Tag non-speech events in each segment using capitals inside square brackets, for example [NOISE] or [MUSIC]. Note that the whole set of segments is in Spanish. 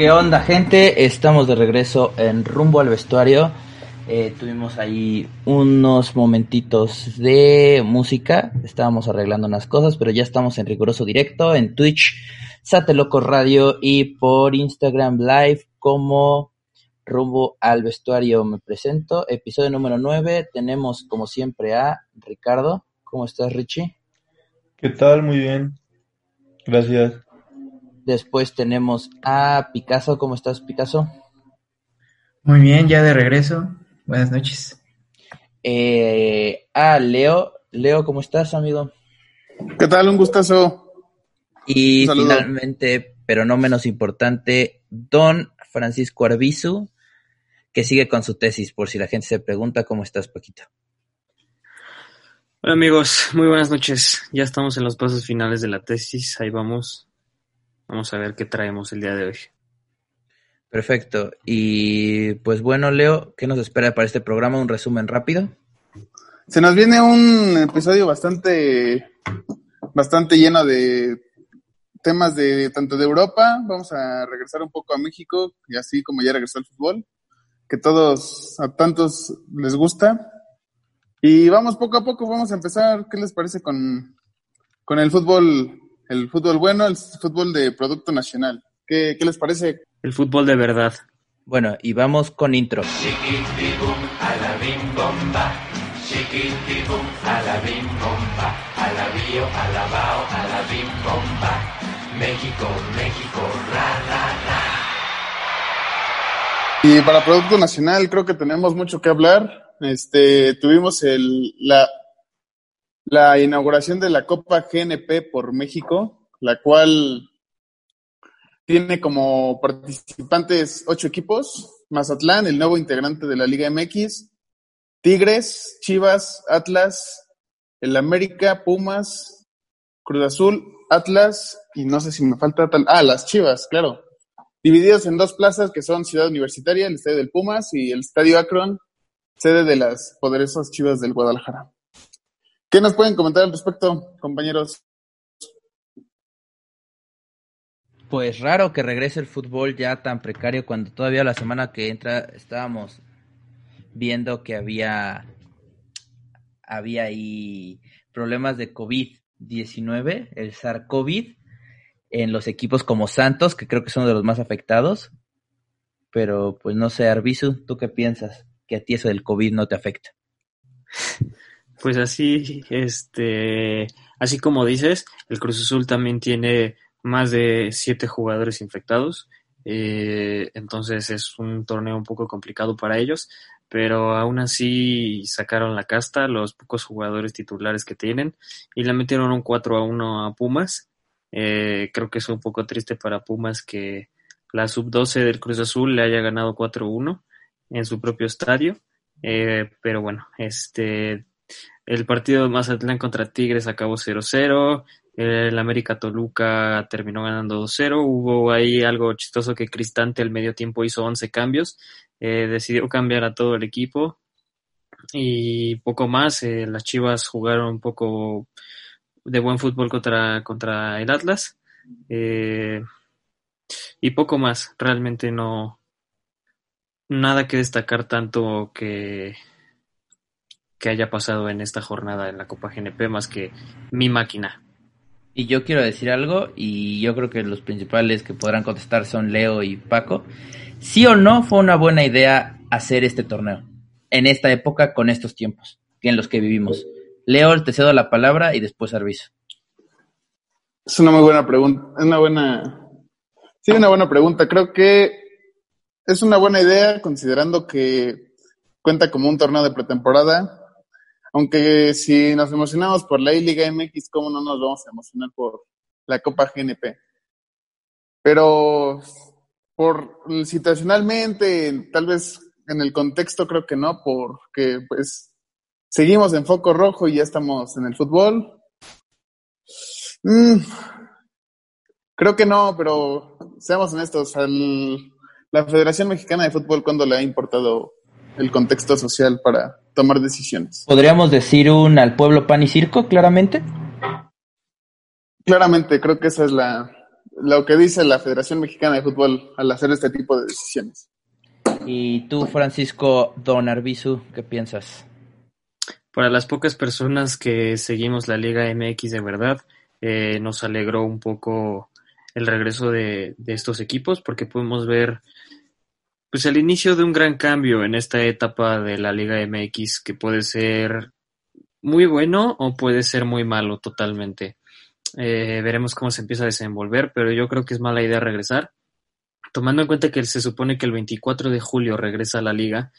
¿Qué onda, gente? Estamos de regreso en rumbo al vestuario. Eh, tuvimos ahí unos momentitos de música. Estábamos arreglando unas cosas, pero ya estamos en riguroso directo en Twitch, Sateloco Radio y por Instagram Live como rumbo al vestuario. Me presento, episodio número 9. Tenemos como siempre a Ricardo. ¿Cómo estás, Richie? ¿Qué tal? Muy bien. Gracias. Después tenemos a Picasso. ¿Cómo estás, Picasso? Muy bien, ya de regreso. Buenas noches. Eh, a Leo. Leo, ¿cómo estás, amigo? ¿Qué tal? Un gustazo. Y finalmente, pero no menos importante, Don Francisco Arbizu, que sigue con su tesis, por si la gente se pregunta cómo estás, Paquito. Hola amigos, muy buenas noches. Ya estamos en los pasos finales de la tesis, ahí vamos. Vamos a ver qué traemos el día de hoy. Perfecto. Y pues bueno, Leo, ¿qué nos espera para este programa? Un resumen rápido. Se nos viene un episodio bastante, bastante lleno de temas de tanto de Europa. Vamos a regresar un poco a México y así como ya regresó el fútbol, que todos a tantos les gusta. Y vamos poco a poco, vamos a empezar. ¿Qué les parece con, con el fútbol, el fútbol bueno, el fútbol de producto nacional? ¿Qué, qué les parece? El fútbol de verdad. Bueno, y vamos con intro. México, México, ra, ra, ra. Y para Producto Nacional creo que tenemos mucho que hablar. Este, tuvimos el, la, la inauguración de la Copa GNP por México, la cual tiene como participantes ocho equipos, Mazatlán, el nuevo integrante de la Liga MX, Tigres, Chivas, Atlas, el América, Pumas, Cruz Azul, Atlas, y no sé si me falta tal, ah, las Chivas, claro, divididos en dos plazas que son Ciudad Universitaria, el Estadio del Pumas, y el Estadio Akron, sede de las poderosas Chivas del Guadalajara. ¿Qué nos pueden comentar al respecto, compañeros? Pues raro que regrese el fútbol ya tan precario cuando todavía la semana que entra estábamos viendo que había había ahí problemas de COVID-19, el SARS-CoV en los equipos como Santos, que creo que son de los más afectados. Pero pues no sé, Arbizu, ¿tú qué piensas? Que a ti eso del COVID no te afecta. Pues así, este, así como dices, el Cruz Azul también tiene más de siete jugadores infectados. Eh, entonces es un torneo un poco complicado para ellos, pero aún así sacaron la casta los pocos jugadores titulares que tienen y le metieron un 4 a 1 a Pumas. Eh, creo que es un poco triste para Pumas que la sub-12 del Cruz Azul le haya ganado 4-1 en su propio estadio. Eh, pero bueno, este el partido Mazatlán contra Tigres acabó 0-0. El América Toluca terminó ganando 2-0. Hubo ahí algo chistoso que Cristante al medio tiempo hizo 11 cambios. Eh, decidió cambiar a todo el equipo. Y poco más. Eh, las Chivas jugaron un poco de buen fútbol contra, contra el Atlas. Eh, y poco más. Realmente no. Nada que destacar tanto que, que haya pasado en esta jornada en la Copa GNP más que mi máquina. Y yo quiero decir algo, y yo creo que los principales que podrán contestar son Leo y Paco. ¿Sí o no fue una buena idea hacer este torneo? En esta época, con estos tiempos en los que vivimos. Leo, te cedo la palabra y después Arbizo. Es una muy buena pregunta. Es una buena. Sí, una buena pregunta. Creo que es una buena idea considerando que cuenta como un torneo de pretemporada. Aunque si nos emocionamos por la I-Liga MX, ¿cómo no nos vamos a emocionar por la Copa GNP? Pero por situacionalmente, tal vez en el contexto creo que no, porque pues seguimos en foco rojo y ya estamos en el fútbol. Mm, creo que no, pero seamos honestos, al, la Federación Mexicana de Fútbol cuando le ha importado el contexto social para tomar decisiones. ¿Podríamos decir un al pueblo pan y circo, claramente? Claramente, creo que esa es la, lo que dice la Federación Mexicana de Fútbol al hacer este tipo de decisiones. Y tú, Francisco Don Arbizu, ¿qué piensas? Para las pocas personas que seguimos la Liga MX de verdad, eh, nos alegró un poco el regreso de, de estos equipos porque pudimos ver pues el inicio de un gran cambio en esta etapa de la Liga MX que puede ser muy bueno o puede ser muy malo totalmente. Eh, veremos cómo se empieza a desenvolver, pero yo creo que es mala idea regresar. Tomando en cuenta que se supone que el 24 de julio regresa a la liga,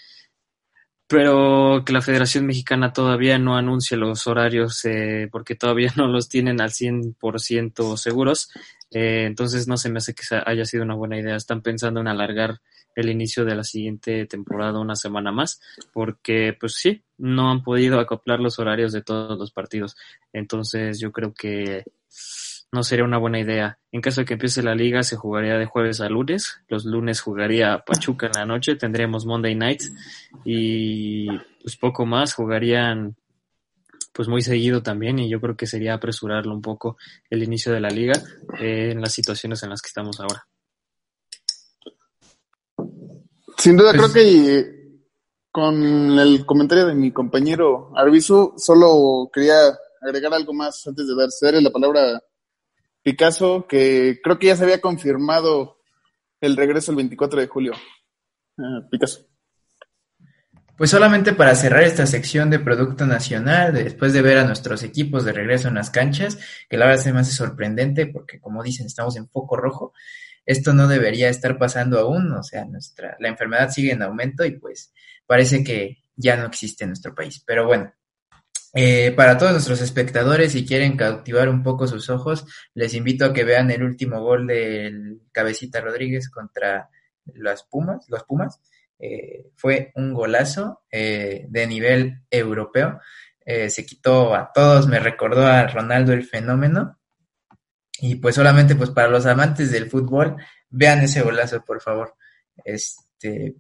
pero que la Federación Mexicana todavía no anuncia los horarios eh, porque todavía [LAUGHS] no los tienen al 100% seguros. Eh, entonces no se me hace que haya sido una buena idea. Están pensando en alargar el inicio de la siguiente temporada una semana más, porque pues sí, no han podido acoplar los horarios de todos los partidos. Entonces yo creo que no sería una buena idea. En caso de que empiece la liga, se jugaría de jueves a lunes. Los lunes jugaría Pachuca en la noche, tendríamos Monday Nights y pues poco más, jugarían pues muy seguido también y yo creo que sería apresurarlo un poco el inicio de la liga eh, en las situaciones en las que estamos ahora. Sin duda, creo que con el comentario de mi compañero Arbizu, solo quería agregar algo más antes de darse la palabra a Picasso, que creo que ya se había confirmado el regreso el 24 de julio. Uh, Picasso. Pues solamente para cerrar esta sección de Producto Nacional, después de ver a nuestros equipos de regreso en las canchas, que la verdad se me hace sorprendente porque como dicen, estamos en foco rojo, esto no debería estar pasando aún, o sea, nuestra, la enfermedad sigue en aumento y pues parece que ya no existe en nuestro país. Pero bueno, eh, para todos nuestros espectadores, si quieren cautivar un poco sus ojos, les invito a que vean el último gol del Cabecita Rodríguez contra las Pumas, los Pumas. Eh, fue un golazo eh, de nivel europeo. Eh, se quitó a todos, me recordó a Ronaldo el fenómeno. Y pues solamente pues para los amantes del fútbol, vean ese golazo, por favor. Este,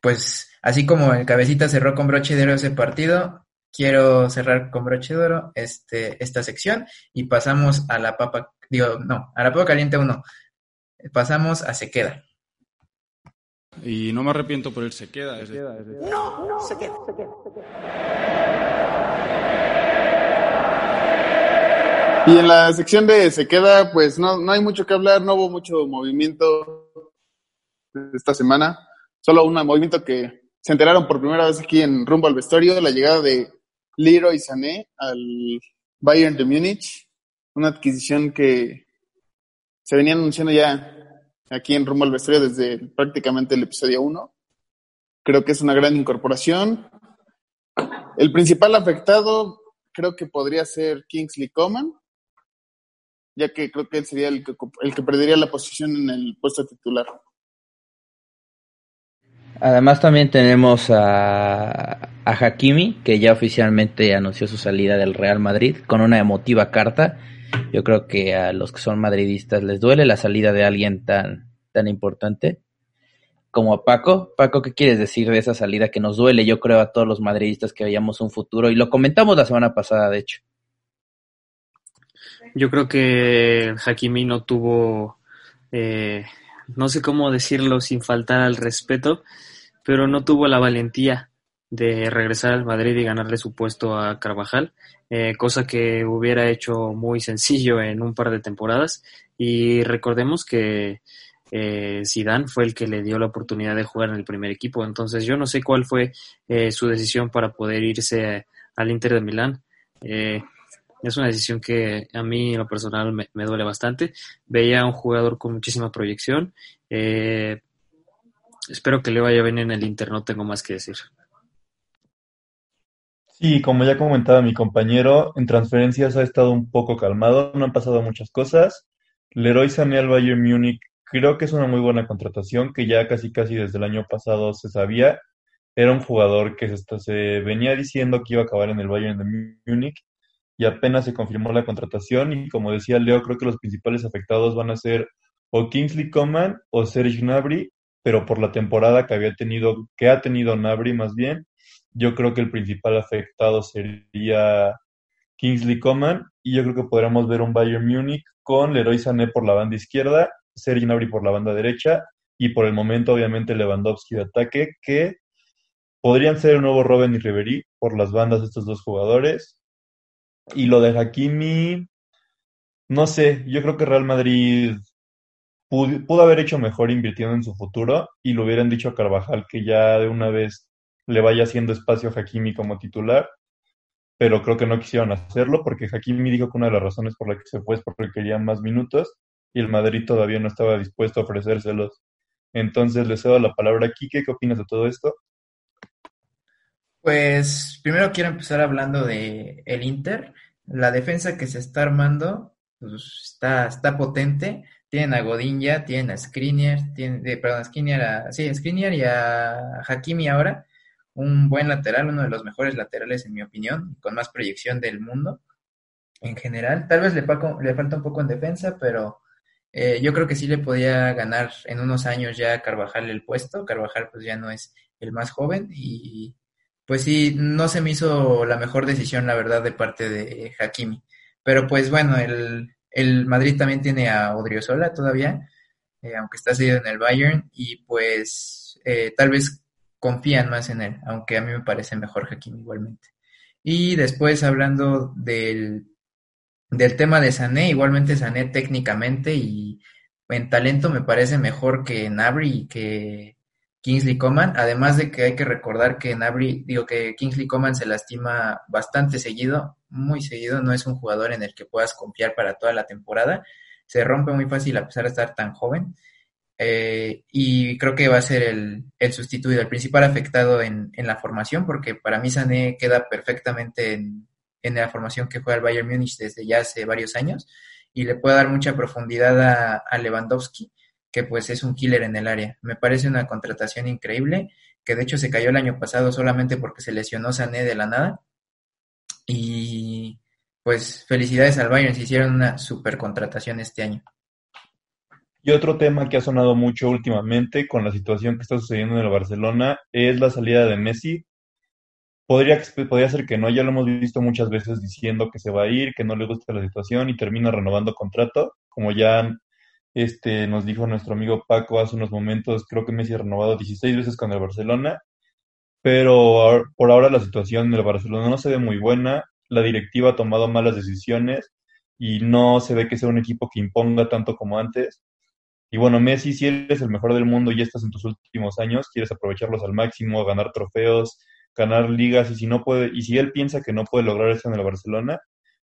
pues así como el cabecita cerró con broche de oro ese partido, quiero cerrar con broche de oro este, esta sección y pasamos a la papa, digo, no, a la papa caliente 1. Pasamos a se queda. Y no me arrepiento por el se queda. Es No, no, se queda, se queda, se queda. Y en la sección de se queda, pues no, no hay mucho que hablar, no hubo mucho movimiento esta semana, solo un movimiento que se enteraron por primera vez aquí en rumbo al vestuario, la llegada de Leroy Sané al Bayern de Múnich, una adquisición que se venía anunciando ya aquí en rumbo al vestuario desde prácticamente el episodio 1. Creo que es una gran incorporación. El principal afectado creo que podría ser Kingsley Coman, ya que creo que él sería el que, el que perdería la posición en el puesto titular. Además también tenemos a, a Hakimi, que ya oficialmente anunció su salida del Real Madrid con una emotiva carta. Yo creo que a los que son madridistas les duele la salida de alguien tan, tan importante como a Paco. Paco, ¿qué quieres decir de esa salida que nos duele? Yo creo a todos los madridistas que veíamos un futuro y lo comentamos la semana pasada, de hecho. Yo creo que Hakimi no tuvo, eh, no sé cómo decirlo sin faltar al respeto, pero no tuvo la valentía de regresar al Madrid y ganarle su puesto a Carvajal, eh, cosa que hubiera hecho muy sencillo en un par de temporadas. Y recordemos que eh, fue el que le dio la oportunidad de jugar en el primer equipo, entonces yo no sé cuál fue eh, su decisión para poder irse al Inter de Milán. Eh, es una decisión que a mí en lo personal me, duele bastante. Veía a un jugador con muchísima proyección. Eh, espero que le vaya bien en el Inter, no tengo más que decir. Sí, como ya comentaba mi compañero, en transferencias ha estado un poco calmado, no han pasado muchas cosas. Leroy Sané al Bayern Múnich creo que es una muy buena contratación que ya casi casi desde el año pasado se sabía. Era un jugador que se, se venía diciendo que iba a acabar en el Bayern de Múnich y apenas se confirmó la contratación y como decía Leo, creo que los principales afectados van a ser o Kingsley Coman o Serge Gnabry, pero por la temporada que había tenido, que ha tenido Gnabry más bien, yo creo que el principal afectado sería Kingsley Coman, y yo creo que podríamos ver un Bayern Múnich con Leroy Sané por la banda izquierda, Serge Gnabry por la banda derecha, y por el momento obviamente Lewandowski de ataque, que podrían ser el nuevo Robin y Ribery por las bandas de estos dos jugadores. Y lo de Hakimi, no sé, yo creo que Real Madrid pudo, haber hecho mejor invirtiendo en su futuro y lo hubieran dicho a Carvajal que ya de una vez le vaya haciendo espacio a Hakimi como titular, pero creo que no quisieron hacerlo porque Hakimi dijo que una de las razones por la que se fue es porque querían más minutos y el Madrid todavía no estaba dispuesto a ofrecérselos. Entonces le cedo la palabra a Quique, ¿qué opinas de todo esto? Pues primero quiero empezar hablando de el Inter. La defensa que se está armando pues, está, está potente. Tienen a Godín ya, tienen a Skriniar, tienen, eh, perdón, a Skriniar, a, sí, a Skriniar y a Hakimi ahora. Un buen lateral, uno de los mejores laterales en mi opinión, con más proyección del mundo en general. Tal vez le, le falta un poco en defensa, pero eh, yo creo que sí le podía ganar en unos años ya a Carvajal el puesto. Carvajal pues ya no es el más joven y pues sí, no se me hizo la mejor decisión, la verdad, de parte de Hakimi. Pero pues bueno, el, el Madrid también tiene a Odriozola todavía, eh, aunque está cedido en el Bayern, y pues eh, tal vez confían más en él, aunque a mí me parece mejor Hakimi igualmente. Y después hablando del, del tema de Sané, igualmente Sané técnicamente y en talento me parece mejor que Nabri y que Kingsley Coman, además de que hay que recordar que Nabri, digo que Kingsley Coman se lastima bastante seguido, muy seguido, no es un jugador en el que puedas confiar para toda la temporada, se rompe muy fácil a pesar de estar tan joven, eh, y creo que va a ser el, el sustituido, el principal afectado en, en, la formación, porque para mí Sané queda perfectamente en, en la formación que juega el Bayern Múnich desde ya hace varios años, y le puede dar mucha profundidad a, a Lewandowski, que pues es un killer en el área. Me parece una contratación increíble, que de hecho se cayó el año pasado solamente porque se lesionó Sané de la nada. Y pues felicidades al Bayern, se hicieron una super contratación este año. Y otro tema que ha sonado mucho últimamente con la situación que está sucediendo en el Barcelona es la salida de Messi. Podría, podría ser que no, ya lo hemos visto muchas veces diciendo que se va a ir, que no le gusta la situación y termina renovando contrato, como ya este, nos dijo nuestro amigo Paco hace unos momentos, creo que Messi ha renovado 16 veces con el Barcelona, pero por ahora la situación en el Barcelona no se ve muy buena, la directiva ha tomado malas decisiones y no se ve que sea un equipo que imponga tanto como antes. Y bueno, Messi, si eres el mejor del mundo y estás en tus últimos años, quieres aprovecharlos al máximo, ganar trofeos, ganar ligas, y si no puede, y si él piensa que no puede lograr eso en el Barcelona,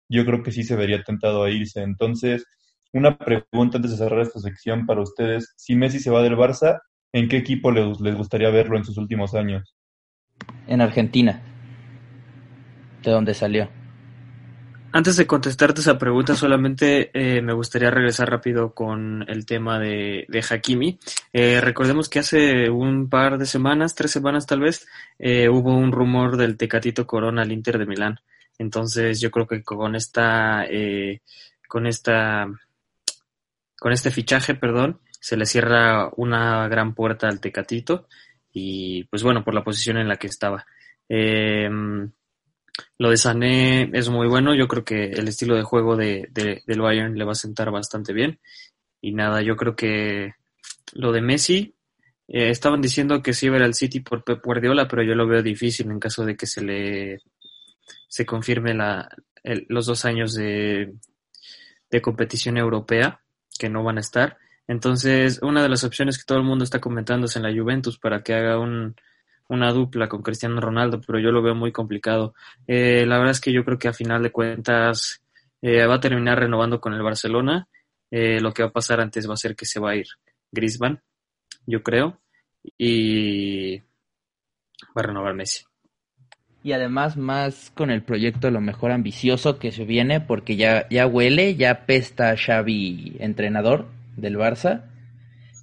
yo creo que sí se vería tentado a irse. Entonces, una pregunta antes de cerrar esta sección para ustedes. Si Messi se va del Barça, ¿en qué equipo les, les gustaría verlo en sus últimos años? En Argentina, de donde salió. Antes de contestarte esa pregunta, solamente eh, me gustaría regresar rápido con el tema de, de Hakimi. Eh, recordemos que hace un par de semanas, tres semanas tal vez, eh, hubo un rumor del Tecatito Corona al Inter de Milán. Entonces yo creo que con esta, con esta con este fichaje, perdón, se le cierra una gran puerta al Tecatito y pues bueno, por la posición en la que estaba. Eh, lo de Sané es muy bueno, yo creo que el estilo de juego de, de, del Bayern le va a sentar bastante bien. Y nada, yo creo que lo de Messi, eh, estaban diciendo que sí iba al City por Pep Guardiola, pero yo lo veo difícil en caso de que se le se confirme la, el, los dos años de, de competición europea que no van a estar. Entonces, una de las opciones que todo el mundo está comentando es en la Juventus para que haga un, una dupla con Cristiano Ronaldo, pero yo lo veo muy complicado. Eh, la verdad es que yo creo que a final de cuentas eh, va a terminar renovando con el Barcelona. Eh, lo que va a pasar antes va a ser que se va a ir Griezmann, yo creo, y va a renovar Messi. Y además más con el proyecto a lo mejor ambicioso que se viene, porque ya, ya huele, ya pesta Xavi entrenador del Barça,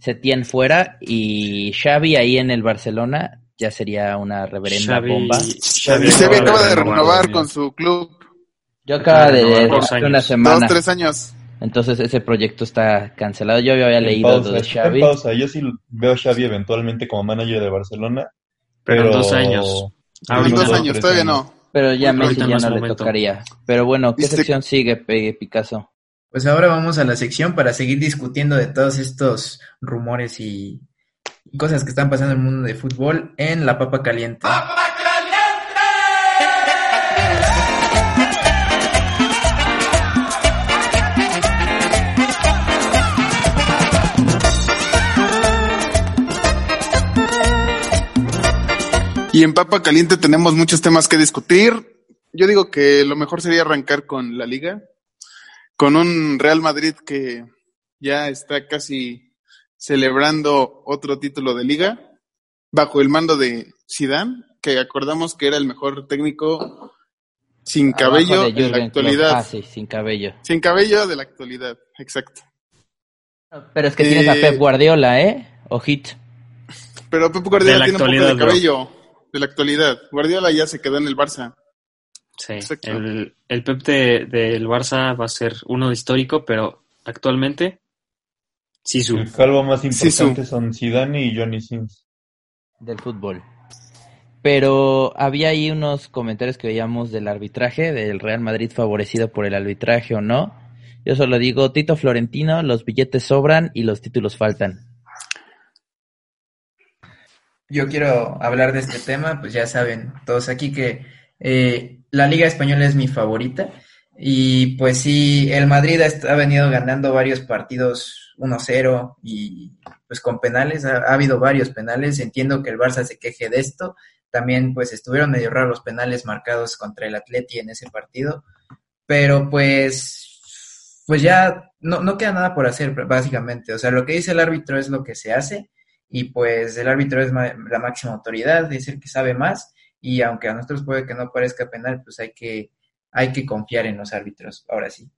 Setién fuera y Xavi ahí en el Barcelona ya sería una reverenda Xavi, bomba. Xavi y Xavi acaba de renovar con su club. Yo acaba de, de dos hace años. una semana. Dos, tres años. Entonces ese proyecto está cancelado. Yo había leído pausa, lo de Xavi. pausa. Yo sí veo a Xavi eventualmente como manager de Barcelona. Pero Pero, en dos años. En Ahorita En dos unos años, todavía no. Pero ya Messi no ya no le momento. tocaría. Pero bueno, ¿qué Viste- sección sigue, Picasso? Pues ahora vamos a la sección para seguir discutiendo de todos estos rumores y, y cosas que están pasando en el mundo de fútbol en la papa caliente. Y en Papa Caliente tenemos muchos temas que discutir. Yo digo que lo mejor sería arrancar con la liga, con un Real Madrid que ya está casi celebrando otro título de liga, bajo el mando de Zidane, que acordamos que era el mejor técnico sin cabello de en la actualidad. Ah, sí, sin cabello. Sin cabello de la actualidad, exacto. Pero es que tienes a Eh, Pep Guardiola, ¿eh? Ojito. Pero Pep Guardiola tiene un poco de bro. cabello de la actualidad. Guardiola ya se quedó en el Barça. Sí, Exacto. el, el Pep de- del Barça va a ser uno histórico, pero actualmente Sisu. El calvo más Sisu. importante son Zidane y Johnny Sins. del fútbol. Pero había ahí unos comentarios que veíamos del arbitraje, del Real Madrid favorecido por el arbitraje o no. Yo solo digo, Tito Florentino, los billetes sobran y los títulos faltan. Yo quiero hablar de este tema, pues ya saben todos aquí que eh, la Liga Española es mi favorita. Y pues sí, el Madrid ha, venido ganando varios partidos 1-0 y pues con penales, ha, ha habido varios penales, entiendo que el Barça se queje de esto, también pues estuvieron medio raros los penales marcados contra el Atleti en ese partido, pero pues pues ya no, no queda nada por hacer básicamente, o sea, lo que dice el árbitro es lo que se hace y pues el árbitro es la máxima autoridad, es el que sabe más y aunque a nosotros puede que no parezca penal, pues hay que, hay que confiar en los árbitros, ahora sí.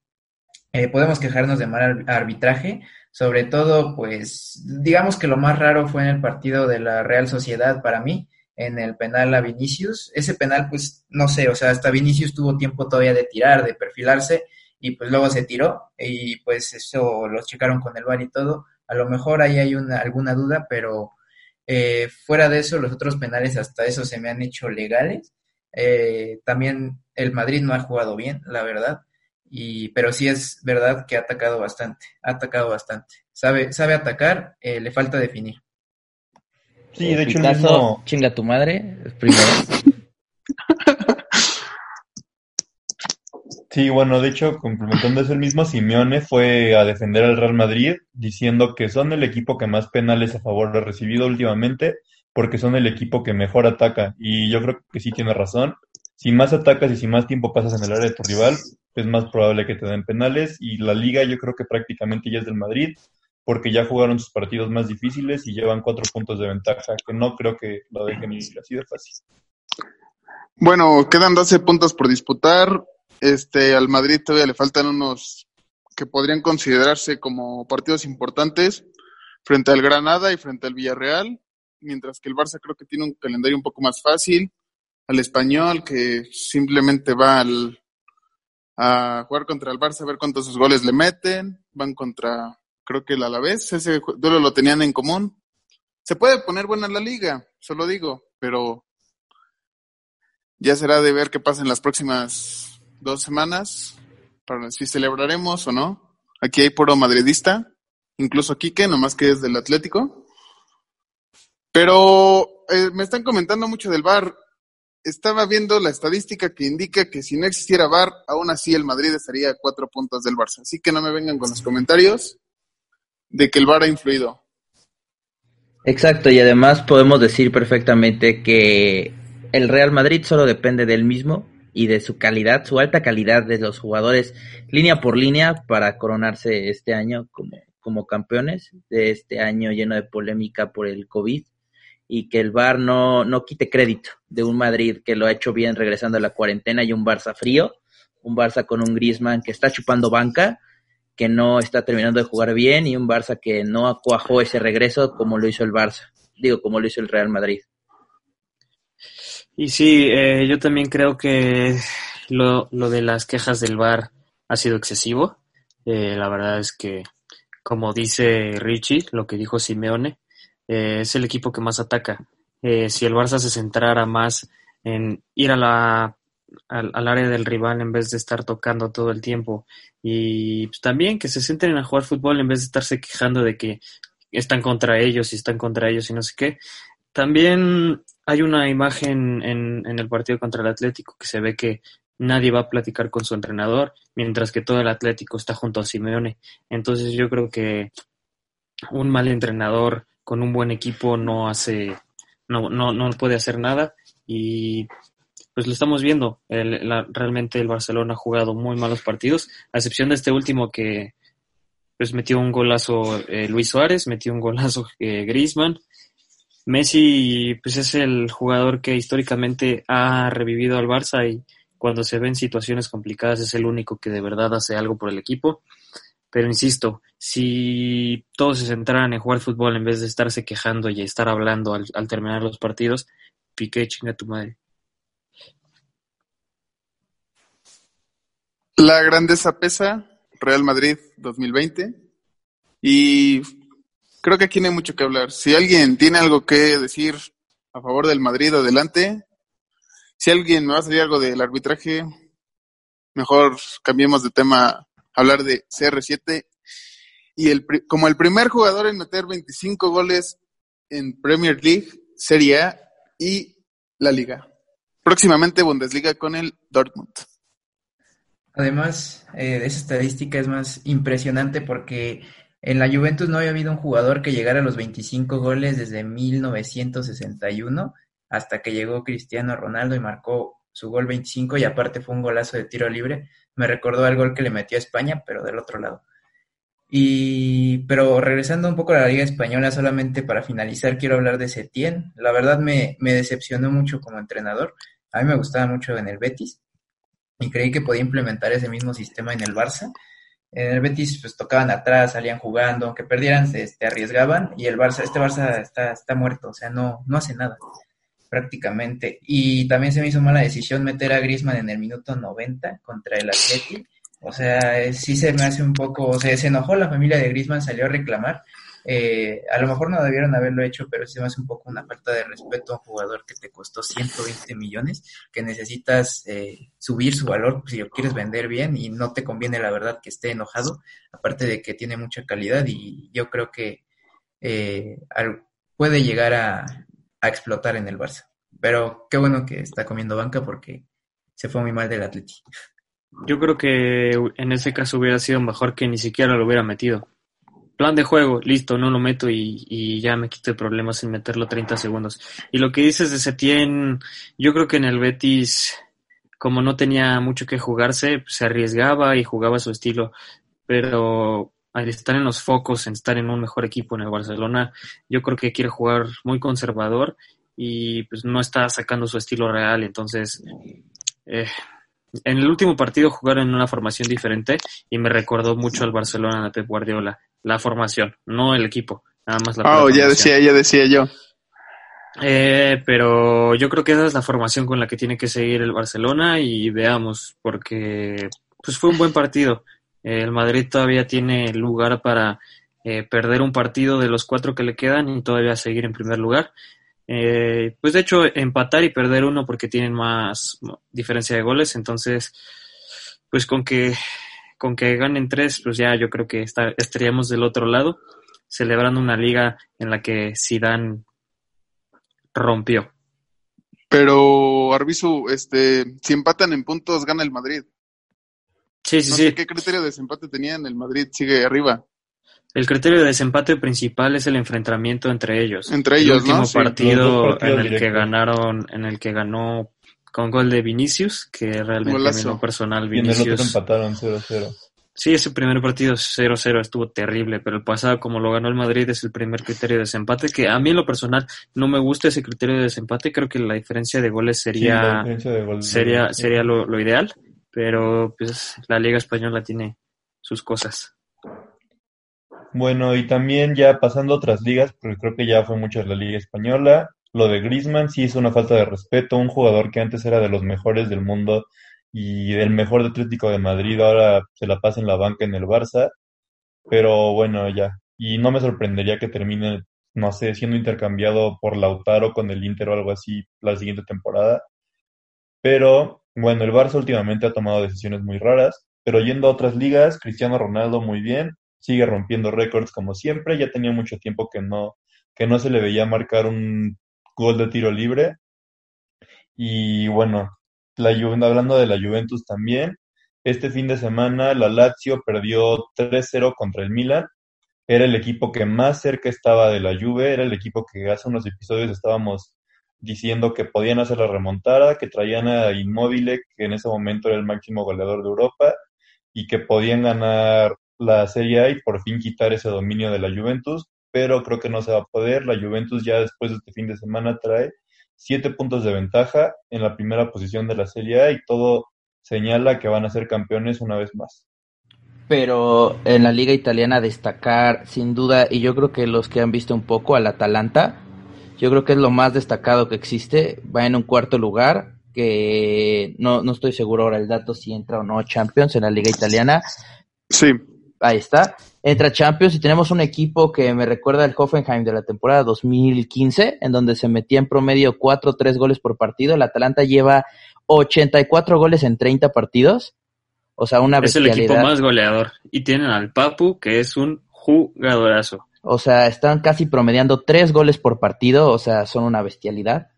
Eh, podemos quejarnos de mal ar- arbitraje, sobre todo pues digamos que lo más raro fue en el partido de la Real Sociedad para mí, en el penal a Vinicius. Ese penal pues no sé, o sea, hasta Vinicius tuvo tiempo todavía de tirar, de perfilarse y pues luego se tiró y pues eso lo checaron con el VAR y todo. A lo mejor ahí hay una, alguna duda, pero eh, fuera de eso, los otros penales hasta eso se me han hecho legales. Eh, también el Madrid no ha jugado bien, la verdad, y, pero sí es verdad que ha atacado bastante, ha atacado bastante. Sabe, sabe atacar, eh, le falta definir. Sí, de hecho el Picasso, mismo... chinga tu madre, primero. Sí, bueno, de hecho, complementando eso, el mismo Simeone fue a defender al Real Madrid diciendo que son el equipo que más penales a favor ha recibido últimamente porque son el equipo que mejor ataca. Y yo creo que sí tiene razón. Si más atacas y si más tiempo pasas en el área de tu rival, es más probable que te den penales. Y la liga yo creo que prácticamente ya es del Madrid porque ya jugaron sus partidos más difíciles y llevan cuatro puntos de ventaja, que no creo que lo dejen ir así de fácil. Bueno, quedan 12 puntos por disputar. Este, al Madrid todavía le faltan unos que podrían considerarse como partidos importantes frente al Granada y frente al Villarreal, mientras que el Barça creo que tiene un calendario un poco más fácil. Al español, que simplemente va al, a jugar contra el Barça, a ver cuántos goles le meten. Van contra, creo que el Alavés, ese duelo lo tenían en común. Se puede poner buena la liga, solo digo, pero ya será de ver qué pasa en las próximas dos semanas para si celebraremos o no. Aquí hay puro madridista, incluso Quique, nomás que es del Atlético. Pero eh, me están comentando mucho del VAR. Estaba viendo la estadística que indica que si no existiera VAR, aún así el Madrid estaría a cuatro puntos del Barça. Así que no me vengan con los comentarios de que el VAR ha influido. Exacto, y además podemos decir perfectamente que el Real Madrid solo depende del mismo y de su calidad, su alta calidad de los jugadores línea por línea para coronarse este año como, como campeones de este año lleno de polémica por el COVID y que el VAR no, no quite crédito de un Madrid que lo ha hecho bien regresando a la cuarentena y un Barça frío, un Barça con un Griezmann que está chupando banca, que no está terminando de jugar bien y un Barça que no acuajó ese regreso como lo hizo el Barça, digo como lo hizo el Real Madrid. Y sí, eh, yo también creo que lo, lo de las quejas del VAR ha sido excesivo. Eh, la verdad es que, como dice Richie, lo que dijo Simeone, eh, es el equipo que más ataca. Eh, si el Barça se centrara más en ir al, al área del rival en vez de estar tocando todo el tiempo. Y pues, también que se centren a jugar fútbol en vez de estarse quejando de que están contra ellos y están contra ellos y no sé qué. También hay una imagen en, el partido contra el Atlético que se ve que nadie va a platicar con su entrenador, mientras que todo el Atlético está junto a Simeone. Entonces yo creo que un mal entrenador con un buen equipo no hace, no, no, no puede hacer nada y pues lo estamos viendo. El- la- realmente el Barcelona ha jugado muy malos partidos, a excepción de este último que pues metió un golazo eh, Luis Suárez, metió un golazo eh, Griezmann. Messi pues es el jugador que históricamente ha revivido al Barça y cuando se ven situaciones complicadas es el único que de verdad hace algo por el equipo. Pero insisto, si todos se centraran en jugar fútbol en vez de estarse quejando y estar hablando al, al terminar los partidos, piqué chinga tu madre. La grandeza pesa, Real Madrid 2020. Y creo que aquí no hay mucho que hablar. Si alguien tiene algo que decir a favor del Madrid, adelante. Si alguien me va a salir algo del arbitraje, mejor cambiemos de tema, hablar de CR7. Y el, como el primer jugador en meter 25 goles en Premier League, Serie A y la Liga. Próximamente Bundesliga con el Dortmund. Además, eh, esa estadística es más impresionante porque en la Juventus no había habido un jugador que llegara a los 25 goles desde 1961 hasta que llegó Cristiano Ronaldo y marcó su gol 25 y aparte fue un golazo de tiro libre. Me recordó al gol que le metió a España, pero del otro lado. Y, pero regresando un poco a la Liga Española, solamente para finalizar, quiero hablar de Setién. La verdad me, me decepcionó mucho como entrenador. A mí me gustaba mucho en el Betis y creí que podía implementar ese mismo sistema en el Barça. En el Betis pues tocaban atrás, salían jugando, aunque perdieran se este, arriesgaban y el Barça, este Barça está, está muerto, o sea, no, no hace nada prácticamente. Y también se me hizo mala decisión meter a Griezmann en el minuto 90 contra el Atleti. O sea, eh, sí se me hace un poco, o sea, se enojó la familia de Griezmann, salió a reclamar. Eh, a lo mejor no debieron haberlo hecho, pero sí hace un poco una falta de respeto a un jugador que te costó 120 millones, que necesitas eh, subir su valor si lo quieres vender bien y no te conviene la verdad que esté enojado, aparte de que tiene mucha calidad y yo creo que eh, al- puede llegar a, a explotar en el Barça. Pero qué bueno que está comiendo banca porque se fue muy mal del Atleti. Yo creo que en ese caso hubiera sido mejor que ni siquiera lo hubiera metido. Plan de juego, listo, no lo meto y, ya me quito de problemas en meterlo 30 segundos. Y lo que dices de Setién, yo creo que en el Betis, como no tenía mucho que jugarse, pues, se arriesgaba y jugaba su estilo. Pero al estar en los focos, en estar en un mejor equipo en el Barcelona, yo creo que quiere jugar muy conservador y pues no está sacando su estilo real. Entonces, eh, en el último partido jugaron en una formación diferente y me recordó mucho al Barcelona de Pep Guardiola. La formación, no el equipo, nada más la Oh, pura ya decía, ya decía yo. Eh, pero yo creo que esa es la formación con la que tiene que seguir el Barcelona y veamos, porque pues fue un buen partido. El Madrid todavía tiene lugar para eh, perder un partido de los cuatro que le quedan y todavía seguir en primer lugar. Eh, pues de hecho empatar y perder uno porque tienen más diferencia de goles, entonces pues con que con que ganen tres, pues ya yo creo que está- estaríamos del otro lado celebrando una liga en la que Zidane rompió. Pero, Arbizu, este, si empatan en puntos, gana el Madrid. Sí, sí, No sí. sé qué criterio de desempate tenían. El Madrid sigue arriba. El criterio de desempate principal es el enfrentamiento entre ellos. Entre el ellos, último ¿no? Sí, los partido en el que ganaron, en el que ganó con gol de Vinicius, que realmente a mí Golazo. en lo personal Y en el otro Vinicius. empataron 0-0. Sí, ese primer partido 0-0 estuvo terrible, pero el pasado, como lo ganó el Madrid, es el primer criterio de desempate, que a mí en lo personal no me gusta ese criterio de desempate, creo que la diferencia de goles Sí, la sería, diferencia de gol- sería, sería lo, lo ideal, pero pues la Liga Española tiene sus cosas. Bueno, y también ya pasando a otras ligas, porque creo que ya fue mucho de la Liga Española, lo de Griezmann sí es una falta de respeto, un jugador que antes era de los mejores del mundo y el mejor Atlético de Madrid, ahora se la pasa en la banca en el Barça, pero bueno, ya. Y no me sorprendería que termine, no sé, siendo intercambiado por Lautaro con el Inter o algo así la siguiente temporada. Pero Bueno, el Barça últimamente ha tomado decisiones muy raras, pero yendo a otras ligas, Cristiano Ronaldo muy bien, sigue rompiendo récords como siempre, ya tenía mucho tiempo que no, que no se le veía marcar un gol de tiro libre. Y bueno, la hablando de la Juventus también, este fin de semana la Lazio perdió 3-0 contra el Milan. Era el equipo que más cerca estaba de la Juve, era el equipo que hace unos episodios estábamos diciendo que podían hacer la remontada, que traían a Immobile, que en ese momento era el máximo goleador de Europa, y que podían ganar la Serie A y por fin quitar ese dominio de la Juventus, pero creo que no se va a poder. La Juventus ya después de este fin de semana trae siete puntos de ventaja en la primera posición de la Serie A y todo señala que van a ser campeones una vez más. Pero en la liga italiana destacar sin duda, y yo creo que los que han visto un poco al Atalanta, yo creo que es lo más destacado que existe, va en un cuarto lugar, que no, no estoy seguro ahora el dato si entra o no Champions en la liga italiana. Sí. Ahí está. Entra Champions y tenemos un equipo que me recuerda al Hoffenheim de la temporada 2015, en donde se metía en promedio 4 o 3 goles por partido. El Atalanta lleva 84 goles en 30 partidos. O sea, una Es el equipo más goleador. Y tienen al Papu, que es un jugadorazo. O sea, están casi promediando 3 goles por partido. O sea, son una bestialidad.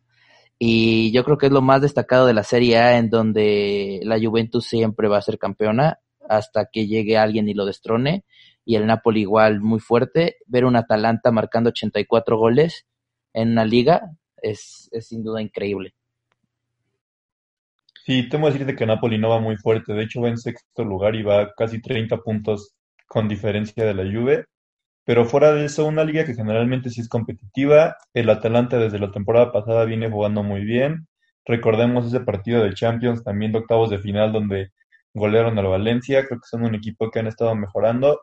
Y yo creo que es lo más destacado de la Serie A, en donde la Juventus siempre va a ser campeona hasta que llegue alguien y lo destrone. Y el Napoli igual muy fuerte. Ver un Atalanta marcando 84 goles en una liga es, es sin duda increíble. Sí, tengo que decirte que Napoli no va muy fuerte. De hecho, va en sexto lugar y va casi 30 puntos con diferencia de la Juve. Pero fuera de eso, una liga que generalmente sí es competitiva. El Atalanta desde la temporada pasada viene jugando muy bien. Recordemos ese partido de Champions, también de octavos de final, donde golearon al Valencia. Creo que son un equipo que han estado mejorando.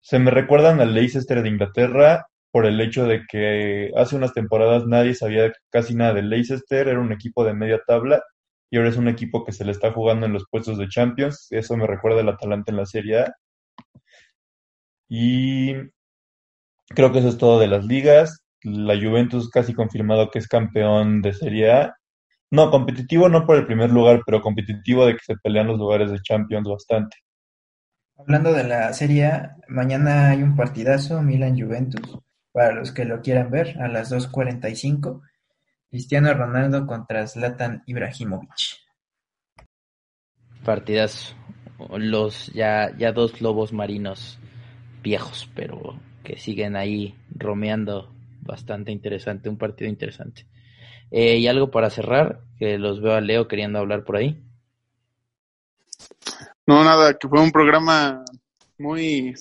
Se me recuerdan al Leicester de Inglaterra por el hecho de que hace unas temporadas nadie sabía casi nada del Leicester. Era un equipo de media tabla y ahora es un equipo que se le está jugando en los puestos de Champions. Eso me recuerda al Atalanta en la Serie A. Y creo que eso es todo de las ligas. La Juventus casi confirmado que es campeón de Serie A. No, competitivo no por el primer lugar, pero competitivo de que se pelean los lugares de Champions bastante. Hablando de la Serie A, mañana hay un partidazo Milan-Juventus, para los que lo quieran ver, a las 2.45. Cristiano Ronaldo contra Zlatan Ibrahimovic. Partidas, los ya, ya dos lobos marinos viejos, pero que siguen ahí romeando bastante interesante, un partido interesante. Eh, y algo para cerrar, que los veo a Leo queriendo hablar por ahí. No, nada, que fue un programa muy,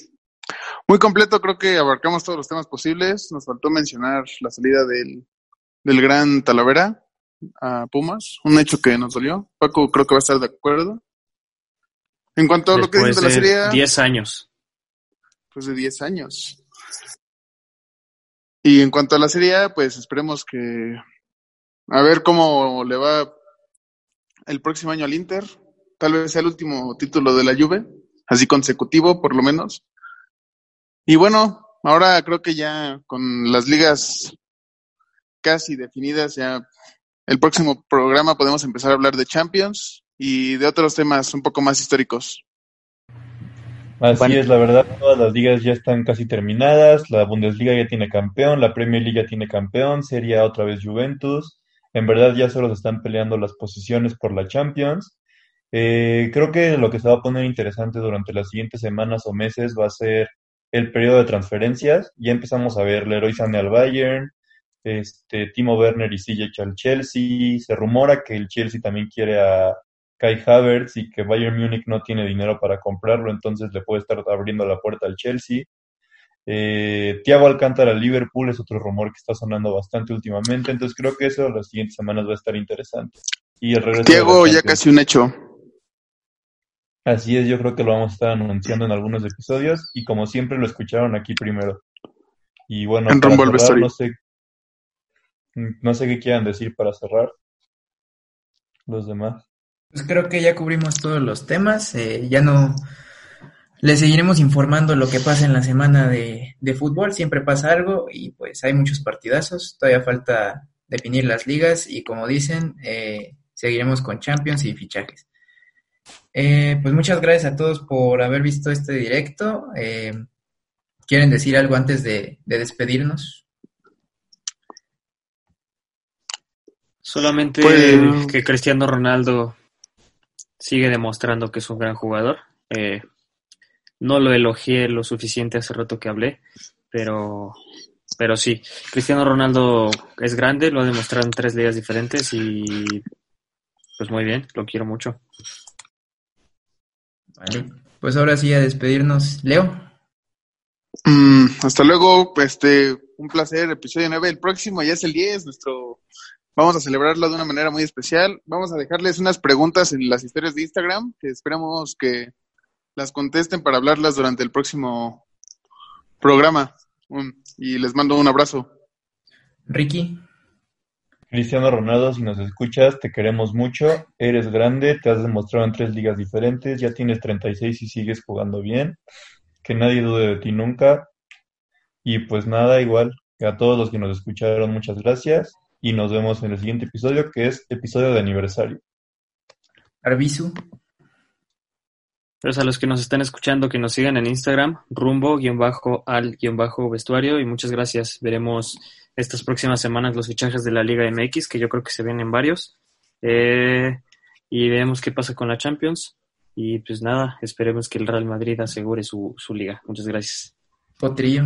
muy completo, creo que abarcamos todos los temas posibles. Nos faltó mencionar la salida del del gran Talavera a Pumas, un hecho que nos dolió. Paco creo que va a estar de acuerdo. En cuanto a lo que dice de la serie... 10 años. Pues de 10 años. Y en cuanto a la serie, pues esperemos que... A ver cómo le va el próximo año al Inter. Tal vez sea el último título de la Juve, así consecutivo por lo menos. Y bueno, ahora creo que ya con las ligas casi definidas. Ya el próximo programa podemos empezar a hablar de Champions y de otros temas un poco más históricos. Así es, la verdad, todas las ligas ya están casi terminadas, la Bundesliga ya tiene campeón, la Premier League ya tiene campeón, sería otra vez Juventus, en verdad ya solo se están peleando las posiciones por la Champions. Eh, creo que lo que se va a poner interesante durante las siguientes semanas o meses va a ser el periodo de transferencias. Ya empezamos a ver Leroy Sané al Bayern, este, Timo Werner y CJ al Chelsea. Se rumora que el Chelsea también quiere a Kai Havertz y que Bayern Múnich no tiene dinero para comprarlo, entonces le puede estar abriendo la puerta al Chelsea. Eh, Thiago Alcántara al Liverpool es otro rumor que está sonando bastante últimamente, entonces creo que eso las siguientes semanas va a estar interesante. Y el regreso Thiago ya casi un hecho. Así es, yo creo que lo vamos a estar anunciando en algunos episodios y como siempre lo escucharon aquí primero. Y bueno, en no sé no sé qué quieran decir para cerrar los demás. Pues creo que ya cubrimos todos los temas. Eh, ya no les seguiremos informando lo que pasa en la semana de, de, fútbol. Siempre pasa algo y pues hay muchos partidazos. Todavía falta definir las ligas y como dicen, eh, se seguiremos con Champions y fichajes. Eh, pues muchas gracias a todos por haber visto este directo. Eh, ¿Quieren decir algo antes de, de despedirnos? Solamente Pues- que Cristiano Ronaldo sigue demostrando que es un gran jugador. Eh, no lo elogié lo suficiente hace rato que hablé, pero, pero sí, Cristiano Ronaldo es grande, lo ha demostrado en tres ligas diferentes y pues muy bien, lo quiero mucho. Vale. Pues ahora sí a despedirnos. Leo. Mm, hasta luego, este, un placer, episodio 9. El próximo ya es el 10, nuestro, vamos a celebrarlo de una manera muy especial. Vamos a dejarles unas preguntas en las historias de Instagram, que esperamos que las contesten para hablarlas durante el próximo programa. Mm, y les mando un abrazo. Ricky. Cristiano Ronaldo, si nos escuchas, te queremos mucho, eres grande, te has demostrado en tres ligas diferentes, ya tienes 36 y sigues jugando bien, que nadie dude de ti nunca. Y pues nada, igual, a todos los que nos escucharon, muchas gracias y nos vemos en el siguiente episodio, que es episodio de aniversario. Arbizu. Pues a los que nos están escuchando, que nos sigan en Instagram, rumbo-al-vestuario y muchas gracias. Veremos estas próximas semanas los fichajes de la Liga MX, que yo creo que se vienen varios. Eh, y veremos qué pasa con la Champions. Y pues nada, esperemos que el Real Madrid asegure su, su liga. Muchas gracias. Potrillo.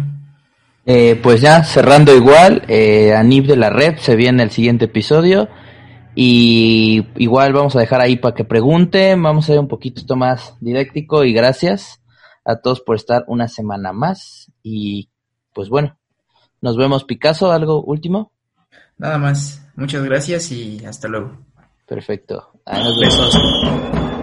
Eh, pues ya, cerrando igual, eh, Anib de la Red se viene el siguiente episodio. Y igual vamos a dejar ahí para que pregunten, vamos a ser un poquito más didáctico y gracias a todos por estar una semana más. Y pues bueno, nos vemos Picasso, algo último. Nada más. Muchas gracias y hasta luego. Perfecto. Ahí nos vemos. Besos.